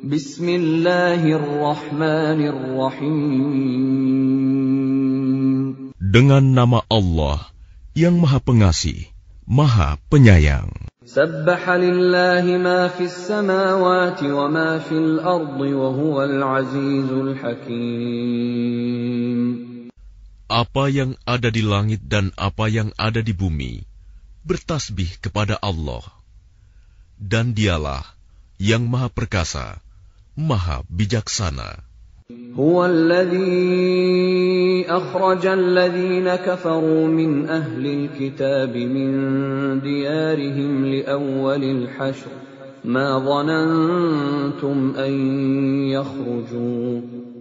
Bismillahirrahmanirrahim. Dengan nama Allah yang Maha Pengasih, Maha Penyayang. Apa yang ada di langit dan apa yang ada di bumi bertasbih kepada Allah. Dan dialah yang maha perkasa, maha bijaksana. هو الذي أخرج الذين كفروا من أهل الكتاب من ديارهم لأول الحشر ما ظننتم أن يخرجوا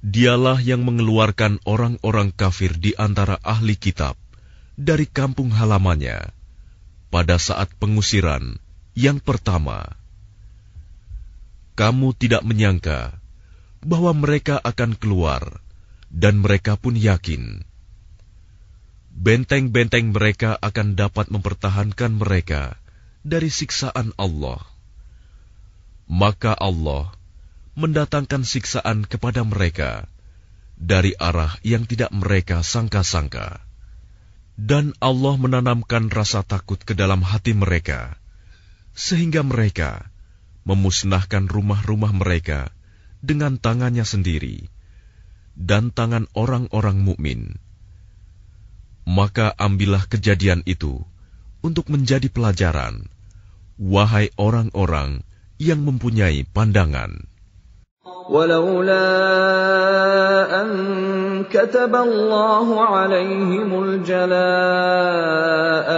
Dialah yang mengeluarkan orang-orang kafir di antara ahli kitab dari kampung halamannya pada saat pengusiran yang pertama. Kamu tidak menyangka bahwa mereka akan keluar, dan mereka pun yakin benteng-benteng mereka akan dapat mempertahankan mereka dari siksaan Allah. Maka Allah mendatangkan siksaan kepada mereka dari arah yang tidak mereka sangka-sangka. Dan Allah menanamkan rasa takut ke dalam hati mereka, sehingga mereka memusnahkan rumah-rumah mereka dengan tangannya sendiri dan tangan orang-orang mukmin. Maka ambillah kejadian itu untuk menjadi pelajaran, wahai orang-orang yang mempunyai pandangan. ولولا أن كتب الله عليهم الجلاء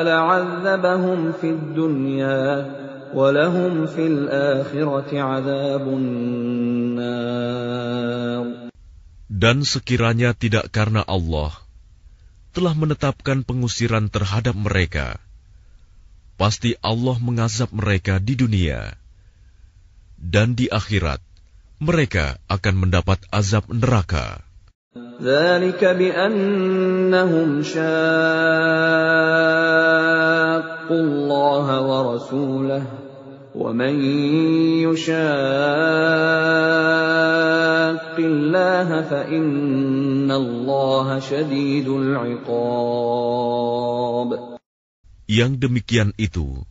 لعذبهم في الدنيا ولهم في الآخرة عذاب النار Dan sekiranya tidak karena Allah telah menetapkan pengusiran terhadap mereka, pasti Allah mengazab mereka di dunia. Dan di akhirat, mereka akan mendapat azab neraka. Yang demikian itu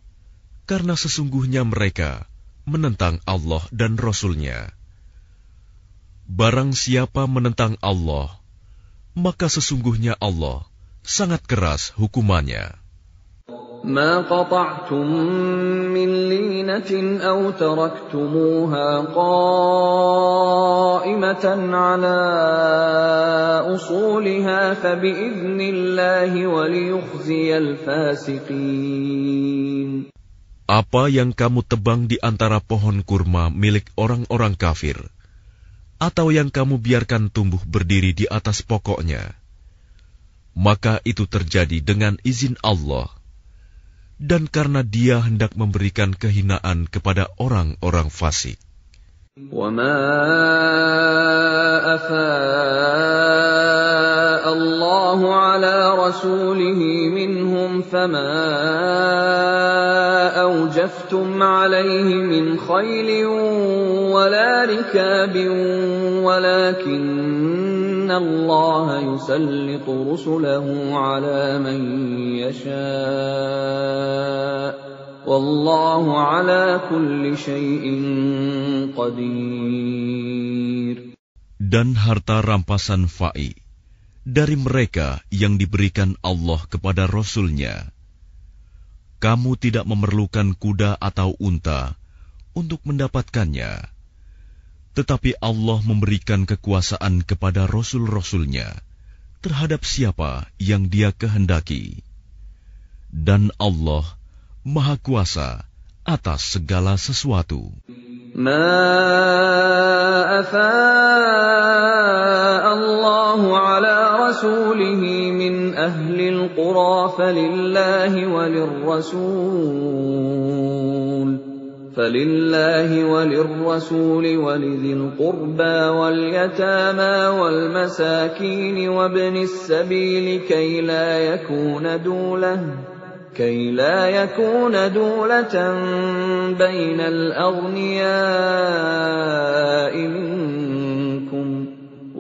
karena sesungguhnya mereka menentang Allah dan Rasulnya. nya Barang siapa menentang Allah, maka sesungguhnya Allah sangat keras hukumannya. ما قطعتم من لينة أو تركتموها قائمة على أصولها فبإذن الله وليخزي الفاسقين Apa yang kamu tebang di antara pohon kurma milik orang-orang kafir, atau yang kamu biarkan tumbuh berdiri di atas pokoknya, maka itu terjadi dengan izin Allah, dan karena Dia hendak memberikan kehinaan kepada orang-orang fasik. Allah أوجفتم عليه من خيل ولا ركاب ولكن الله يسلط رسله على من يشاء والله على كل شيء قدير Dan harta rampasan fa'i dari mereka yang diberikan Allah kepada Rasul-Nya. Kamu tidak memerlukan kuda atau unta untuk mendapatkannya. Tetapi Allah memberikan kekuasaan kepada Rasul-Rasulnya terhadap siapa yang dia kehendaki. Dan Allah Maha Kuasa atas segala sesuatu. ما أفاء الله على رسوله من أهل القرى فلله وللرسول فلله وللرسول ولذي القربى واليتامى والمساكين وابن السبيل كي لا يكون دولة كي لا يكون دولة بين الأغنياء منكم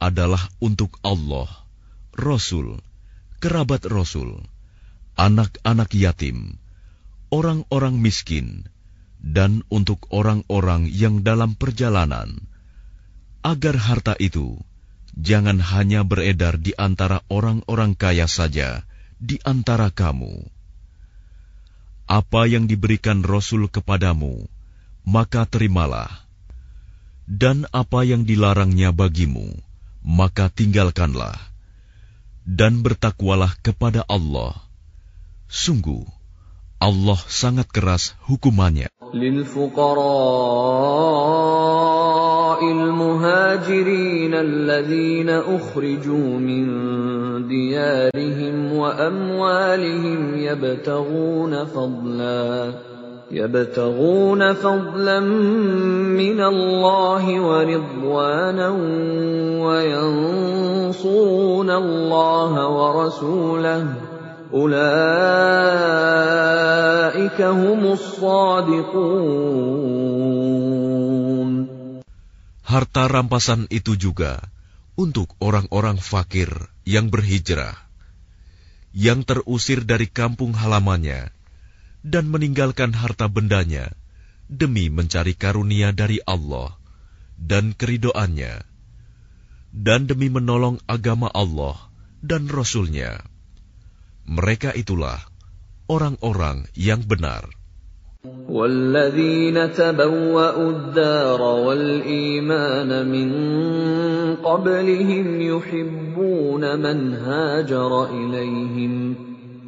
adalah untuk Allah, Rasul, kerabat Rasul, anak-anak yatim, orang-orang miskin, dan untuk orang-orang yang dalam perjalanan, agar harta itu jangan hanya beredar di antara orang-orang kaya saja di antara kamu apa yang diberikan Rasul kepadamu, maka terimalah. Dan apa yang dilarangnya bagimu, maka tinggalkanlah. Dan bertakwalah kepada Allah. Sungguh, Allah sangat keras hukumannya. المهاجرين الذين أخرجوا من ديارهم وأموالهم يبتغون فضلا يبتغون فضلا من الله ورضوانا وينصرون الله ورسوله أولئك هم الصادقون Harta rampasan itu juga untuk orang-orang fakir yang berhijrah, yang terusir dari kampung halamannya, dan meninggalkan harta bendanya demi mencari karunia dari Allah dan keridoannya, dan demi menolong agama Allah dan Rasul-Nya. Mereka itulah orang-orang yang benar. والذين تبوأوا الدار والإيمان من قبلهم يحبون من هاجر إليهم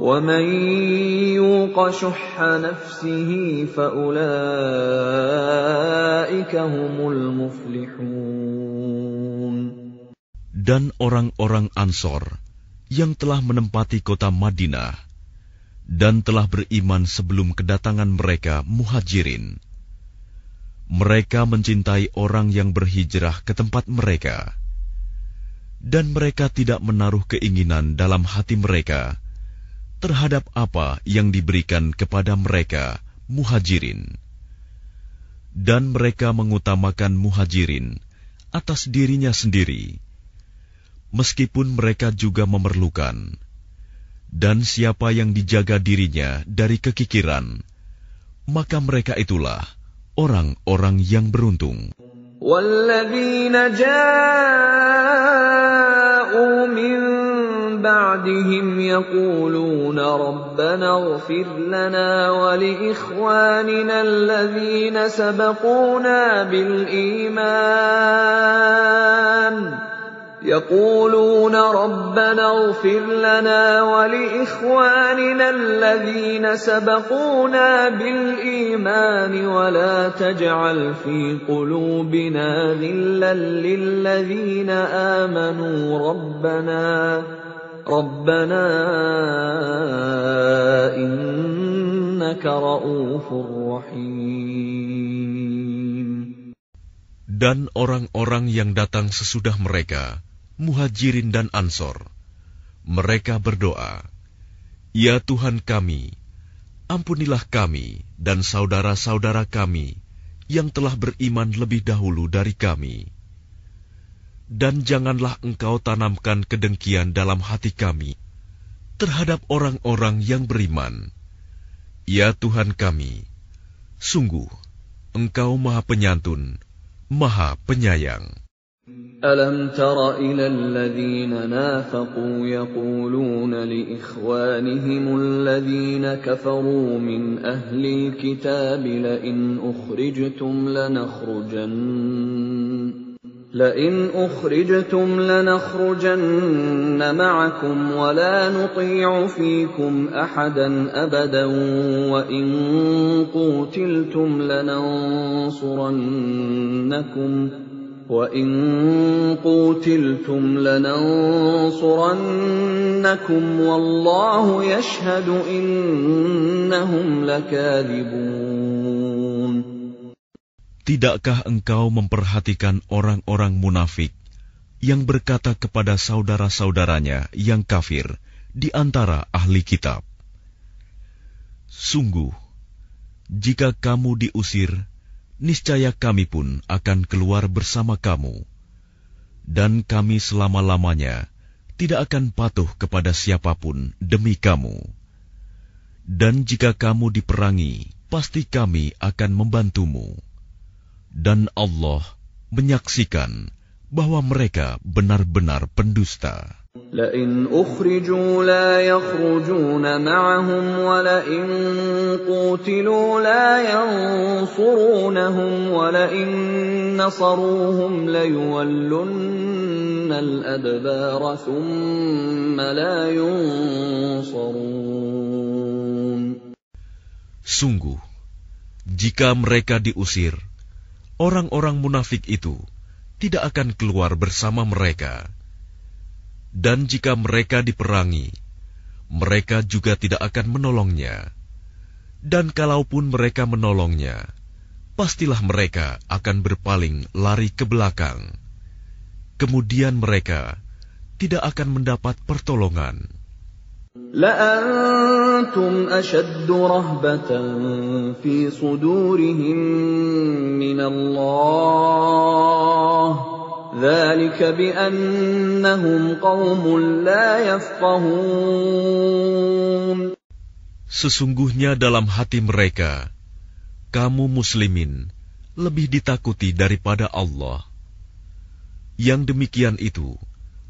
ومن يوق شح نفسه فأولئك هم المفلحون Dan orang-orang Ansor yang telah menempati kota Madinah dan telah beriman sebelum kedatangan mereka muhajirin mereka mencintai orang yang berhijrah ke tempat mereka, dan mereka tidak menaruh keinginan dalam hati mereka terhadap apa yang diberikan kepada mereka, muhajirin, dan mereka mengutamakan muhajirin atas dirinya sendiri, meskipun mereka juga memerlukan. Dan siapa yang dijaga dirinya dari kekikiran, maka mereka itulah orang-orang yang beruntung. والذين جاءوا من بعدهم يقولون ربنا اغفر لنا ولإخواننا الذين سبقونا بالإيمان. يقولون ربنا اغفر لنا ولإخواننا الذين سبقونا بالإيمان. ولا تجعل في قلوبنا غلا للذين آمنوا. ربنا Rabbana innaka ra'ufur rahim. Dan orang-orang yang datang sesudah mereka, muhajirin dan ansor, mereka berdoa, Ya Tuhan kami, ampunilah kami dan saudara-saudara kami yang telah beriman lebih dahulu dari kami Dan janganlah engkau tanamkan kedengkian dalam hati kami terhadap orang-orang yang beriman. Ya Tuhan kami, sungguh Engkau Maha Penyantun, Maha Penyayang. ألم تر إلى الذين نافقوا يقولون لإخوانهم الذين كفروا من أهل الكتاب لئن أخرجتم لنخرجن لئن أخرجتم لنخرجن معكم ولا نطيع فيكم أحدا أبدا وإن قوتلتم لننصرنكم وإن قوتلتم لننصرنكم والله يشهد إنهم لكاذبون Tidakkah engkau memperhatikan orang-orang munafik yang berkata kepada saudara-saudaranya yang kafir di antara ahli kitab? Sungguh, jika kamu diusir, niscaya kami pun akan keluar bersama kamu, dan kami selama-lamanya tidak akan patuh kepada siapa pun demi kamu. Dan jika kamu diperangi, pasti kami akan membantumu dan Allah menyaksikan bahwa mereka benar-benar pendusta. لئن أخرجوا لا يخرجون معهم ولئن قوتلوا لا ينصرونهم ولئن نصروهم ليولن الأدبار ثم لا ينصرون Sungguh, jika mereka diusir, orang-orang munafik itu tidak akan keluar bersama mereka. Dan jika mereka diperangi, mereka juga tidak akan menolongnya. Dan kalaupun mereka menolongnya, pastilah mereka akan berpaling lari ke belakang. Kemudian mereka tidak akan mendapat pertolongan. لأنتم أشد رهبة في صدورهم من الله ذلك بأنهم قوم لا يفقهون Sesungguhnya dalam hati mereka, kamu muslimin lebih ditakuti daripada Allah. Yang demikian itu,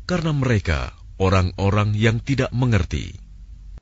karena mereka orang-orang yang tidak mengerti.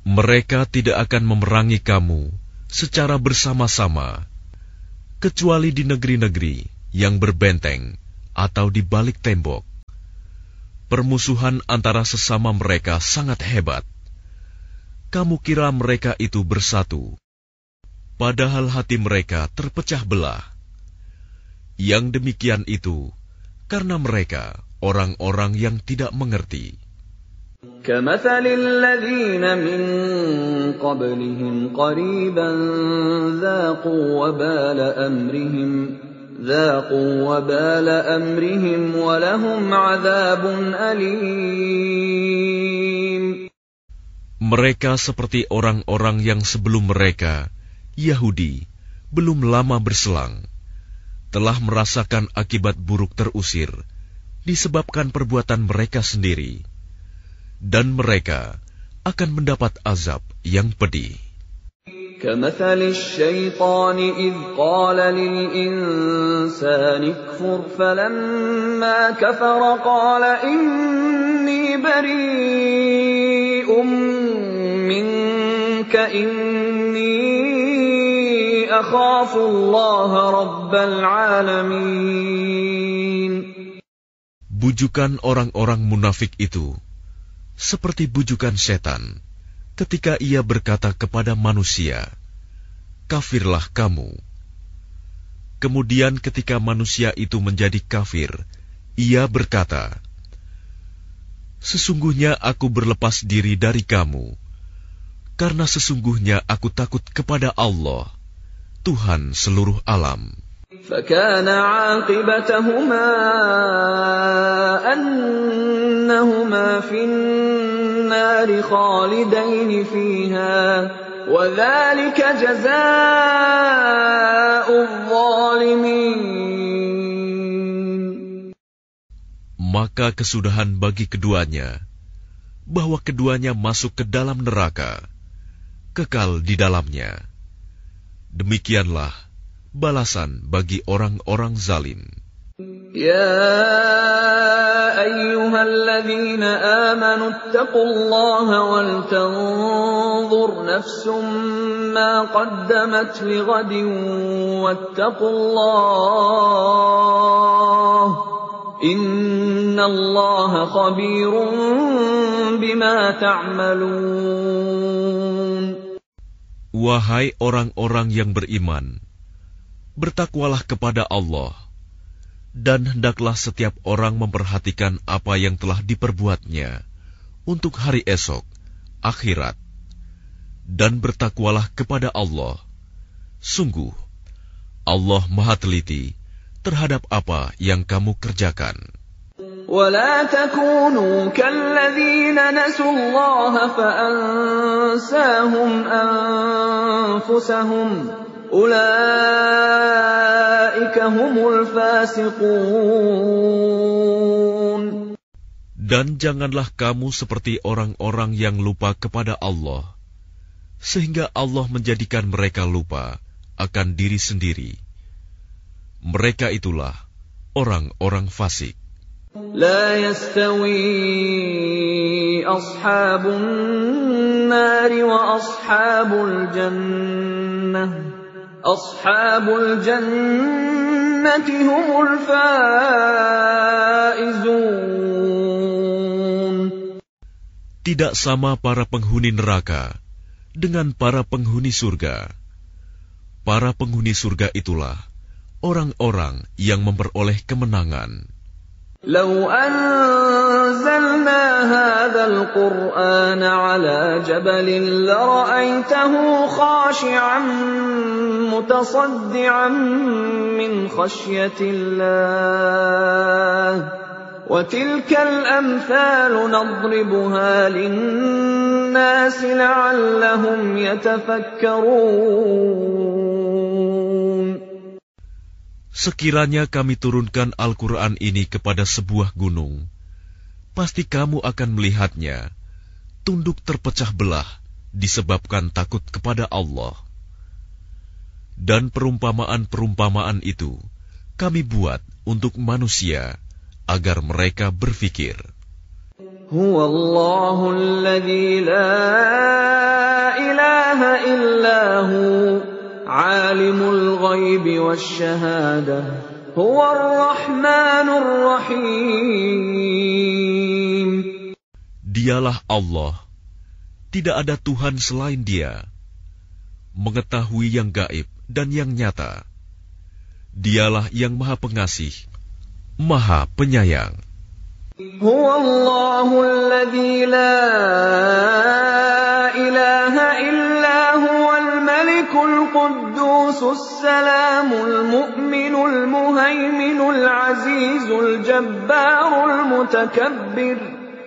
Mereka tidak akan memerangi kamu secara bersama-sama, kecuali di negeri-negeri yang berbenteng atau di balik tembok. Permusuhan antara sesama mereka sangat hebat. Kamu kira mereka itu bersatu, padahal hati mereka terpecah belah. Yang demikian itu karena mereka orang-orang yang tidak mengerti. كمثل الذين من قبلهم قريبا ذاقوا وبال أمرهم ذاقوا وبال أمرهم ولهم عذاب أليم Mereka seperti orang-orang yang sebelum mereka, Yahudi, belum lama berselang, telah merasakan akibat buruk terusir disebabkan perbuatan mereka sendiri dan mereka akan mendapat azab yang pedih. كمثل الشيطان إذ قال للإنسان اكفر فلما كفر قال إني بريء منك إني أخاف الله رب العالمين Bujukan orang-orang munafik itu seperti bujukan setan ketika ia berkata kepada manusia, "Kafirlah kamu." Kemudian, ketika manusia itu menjadi kafir, ia berkata, "Sesungguhnya aku berlepas diri dari kamu, karena sesungguhnya aku takut kepada Allah, Tuhan seluruh alam." فكان عاقبتهما أنهما في النار خالدين فيها وذلك جزاء الظالمين Maka kesudahan bagi keduanya bahwa keduanya masuk ke dalam neraka, kekal di dalamnya. Demikianlah balasan bagi orang-orang zalim. يا أيها الذين آمنوا اتقوا الله ولتنظر نفس ما قدمت لغد واتقوا الله إن الله خبير بما تعملون Wahai orang-orang yang beriman, bertakwalah kepada Allah, dan hendaklah setiap orang memperhatikan apa yang telah diperbuatnya untuk hari esok, akhirat, dan bertakwalah kepada Allah. Sungguh, Allah Maha Teliti terhadap apa yang kamu kerjakan. ولا تكونوا كالذين نسوا الله فأنساهم أنفسهم أولئك هم الفاسقون Dan janganlah kamu seperti orang-orang yang lupa kepada Allah, sehingga Allah menjadikan mereka lupa akan diri sendiri. Mereka itulah orang-orang fasik. لا يستوي أصحاب النار وأصحاب الجنة أصحاب الجنة هم الفائزون Tidak sama para penghuni neraka dengan para penghuni surga. Para penghuni surga itulah orang-orang yang memperoleh kemenangan. لو أنزلنا هذا القرآن على جبل لرأيته خاشعا متصدعا من خشية الله وتلك الأمثال نضربها للناس لعلهم يتفكرون Sekiranya kami turunkan Al-Quran ini kepada sebuah gunung, pasti kamu akan melihatnya tunduk terpecah belah disebabkan takut kepada Allah. Dan perumpamaan-perumpamaan itu kami buat untuk manusia agar mereka berfikir. هو الله الذي لا إله إلا هو عالم الغيب والشهادة هو الرحمن الرحيم Dialah Allah, tidak ada Tuhan selain Dia, mengetahui yang gaib dan yang nyata. Dialah yang Maha Pengasih, Maha Penyayang.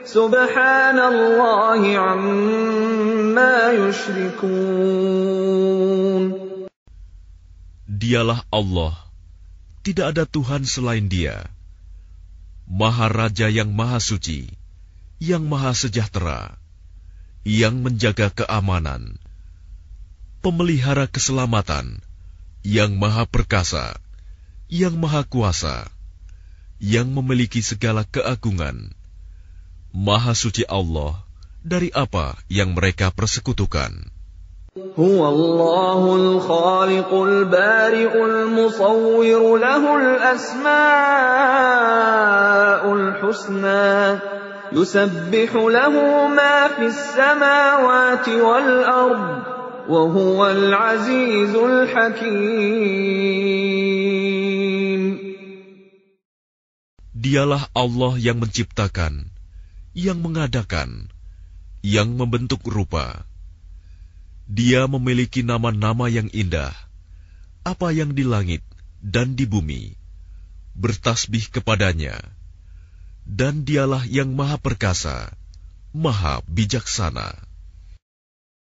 Subhanallah amma yushrikun Dialah Allah, tidak ada Tuhan selain Dia. Maha Raja yang Maha Suci, yang Maha Sejahtera, yang menjaga keamanan, pemelihara keselamatan, yang Maha Perkasa, yang Maha Kuasa, yang memiliki segala keagungan. Maha Suci Allah dari apa yang mereka persekutukan. هو الله الخالق البارئ المصور له الأسماء الحسنى يسبح له ما في السماوات والأرض وهو العزيز الحكيم Dialah Allah yang menciptakan, yang mengadakan, yang membentuk rupa. Dia memiliki nama-nama yang indah. Apa yang di langit dan di bumi bertasbih kepadanya. Dan dialah yang maha perkasa, maha bijaksana.